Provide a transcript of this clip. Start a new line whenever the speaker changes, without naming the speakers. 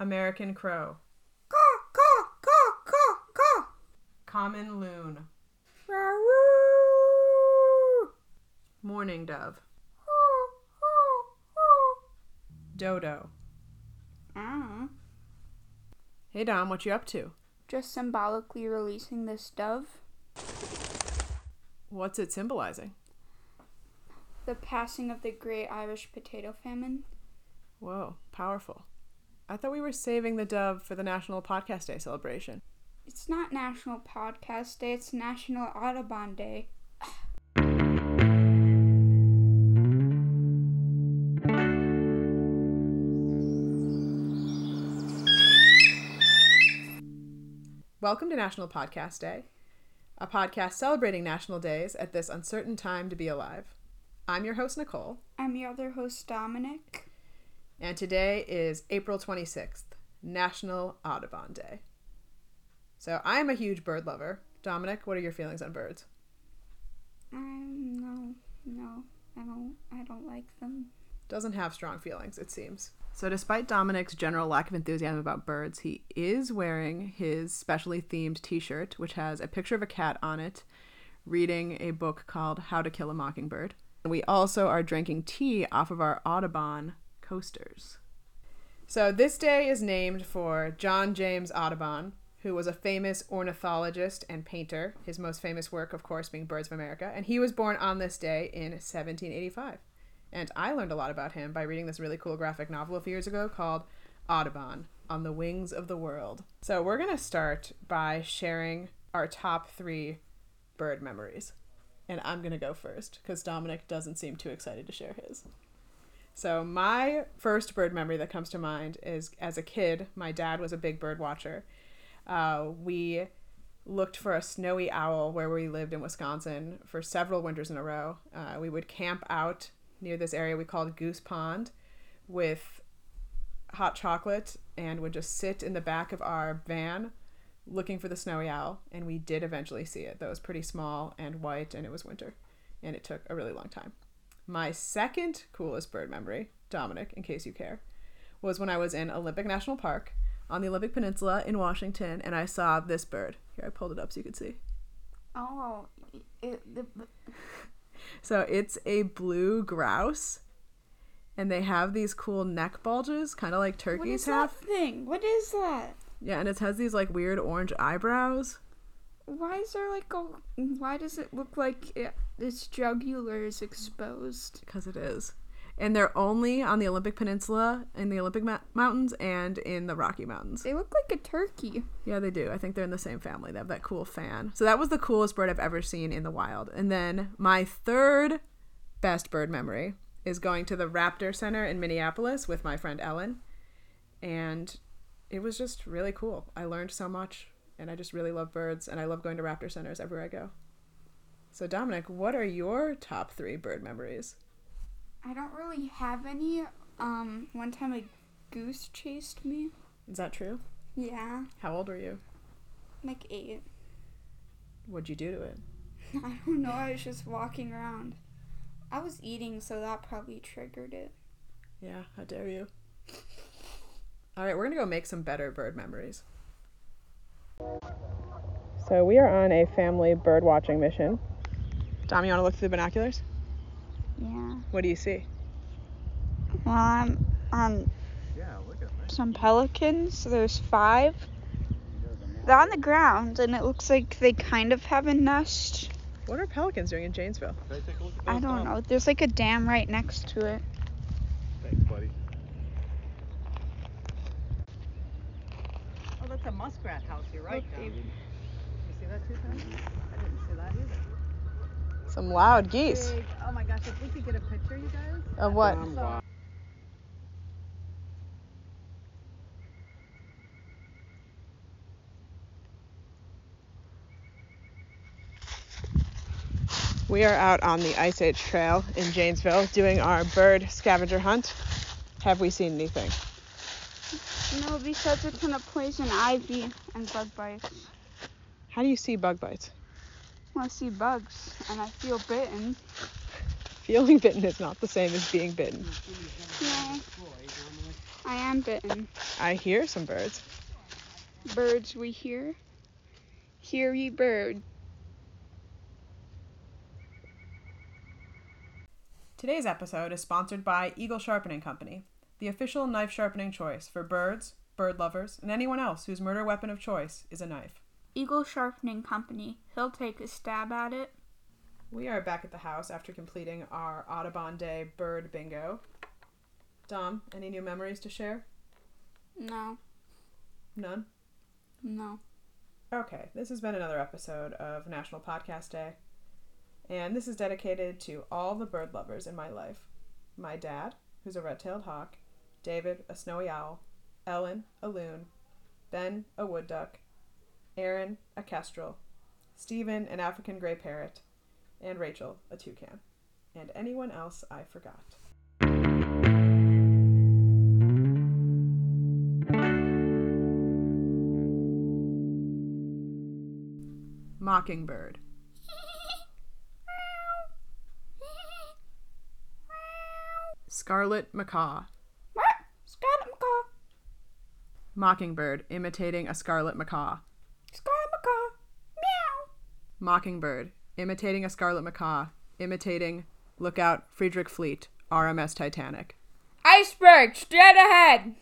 American crow.
Caw, caw, caw, caw, caw.
Common loon. Mourning dove. Dodo.
Ah,
Hey Dom, what you up to?
just symbolically releasing this dove.
What's it symbolizing?
The passing of the great Irish potato famine.
Whoa, powerful. I thought we were saving the dove for the National Podcast Day celebration.
It's not National Podcast Day, it's National Audubon Day.
Welcome to National Podcast Day, a podcast celebrating national days at this uncertain time to be alive. I'm your host, Nicole,
I'm your other host, Dominic.
And today is April 26th, National Audubon Day. So I'm a huge bird lover. Dominic, what are your feelings on birds?
Um, no, no, I don't, I don't like them.
Doesn't have strong feelings, it seems. So, despite Dominic's general lack of enthusiasm about birds, he is wearing his specially themed t shirt, which has a picture of a cat on it, reading a book called How to Kill a Mockingbird. And we also are drinking tea off of our Audubon coasters. So, this day is named for John James Audubon, who was a famous ornithologist and painter, his most famous work, of course, being Birds of America. And he was born on this day in 1785. And I learned a lot about him by reading this really cool graphic novel a few years ago called Audubon on the Wings of the World. So, we're going to start by sharing our top three bird memories. And I'm going to go first because Dominic doesn't seem too excited to share his. So, my first bird memory that comes to mind is as a kid, my dad was a big bird watcher. Uh, we looked for a snowy owl where we lived in Wisconsin for several winters in a row. Uh, we would camp out near this area we called Goose Pond with hot chocolate and would just sit in the back of our van looking for the snowy owl. And we did eventually see it. That was pretty small and white, and it was winter. And it took a really long time. My second coolest bird memory, Dominic, in case you care, was when I was in Olympic National Park on the Olympic Peninsula in Washington, and I saw this bird. Here, I pulled it up so you could see.
Oh, it, the,
So it's a blue grouse, and they have these cool neck bulges, kind of like turkeys
is
have.
that thing? What is that?
Yeah, and it has these like weird orange eyebrows.
Why is there like a? Why does it look like it, its jugular is exposed?
Because it is. And they're only on the Olympic Peninsula, in the Olympic Ma- Mountains, and in the Rocky Mountains.
They look like a turkey.
Yeah, they do. I think they're in the same family. They have that cool fan. So that was the coolest bird I've ever seen in the wild. And then my third best bird memory is going to the Raptor Center in Minneapolis with my friend Ellen. And it was just really cool. I learned so much and I just really love birds and I love going to Raptor Centers everywhere I go. So Dominic, what are your top 3 bird memories?
I don't really have any. Um, one time a goose chased me.
Is that true?
Yeah,
How old were you?
like eight.
What'd you do to it?
I don't know. I was just walking around. I was eating, so that probably triggered it.
Yeah, how dare you? All right, we're going to go make some better bird memories. So, we are on a family bird watching mission. Dom, you want to look through the binoculars?
Yeah.
What do you see?
Well, I'm on some pelicans. There's five. They're on the ground, and it looks like they kind of have a nest.
What are pelicans doing in Janesville?
I take a look at
I
those,
don't know. There's like a dam right next to it.
That's a muskrat house. You're right.
Look, David.
You see that too, Tom? I didn't see that either.
Some loud geese.
Big. Oh my gosh! If we could get a picture, you guys.
Of what? We are out on the Ice Age Trail in Janesville doing our bird scavenger hunt. Have we seen anything?
No, because it's gonna poison ivy and bug bites.
How do you see bug bites?
Well, I see bugs, and I feel bitten.
Feeling bitten is not the same as being bitten.
Yeah. I am bitten.
I hear some birds.
Birds we hear. Hear ye bird.
Today's episode is sponsored by Eagle Sharpening Company, the official knife sharpening choice for birds, bird lovers, and anyone else whose murder weapon of choice is a knife.
Eagle Sharpening Company. He'll take a stab at it.
We are back at the house after completing our Audubon Day bird bingo. Dom, any new memories to share?
No,
None?
no.
Okay, this has been another episode of National Podcast Day. And this is dedicated to all the bird lovers in my life. My dad, who's a red-tailed hawk, David, a snowy owl, Ellen, a loon, Ben, a wood duck, Aaron, a kestrel, Stephen, an African gray parrot, and Rachel, a toucan. And anyone else I forgot. Mockingbird. Scarlet macaw. Mockingbird imitating a scarlet macaw.
Scarlet macaw. Meow.
Mockingbird imitating a scarlet macaw. Imitating Lookout Frederick Fleet, RMS Titanic.
Iceberg straight ahead.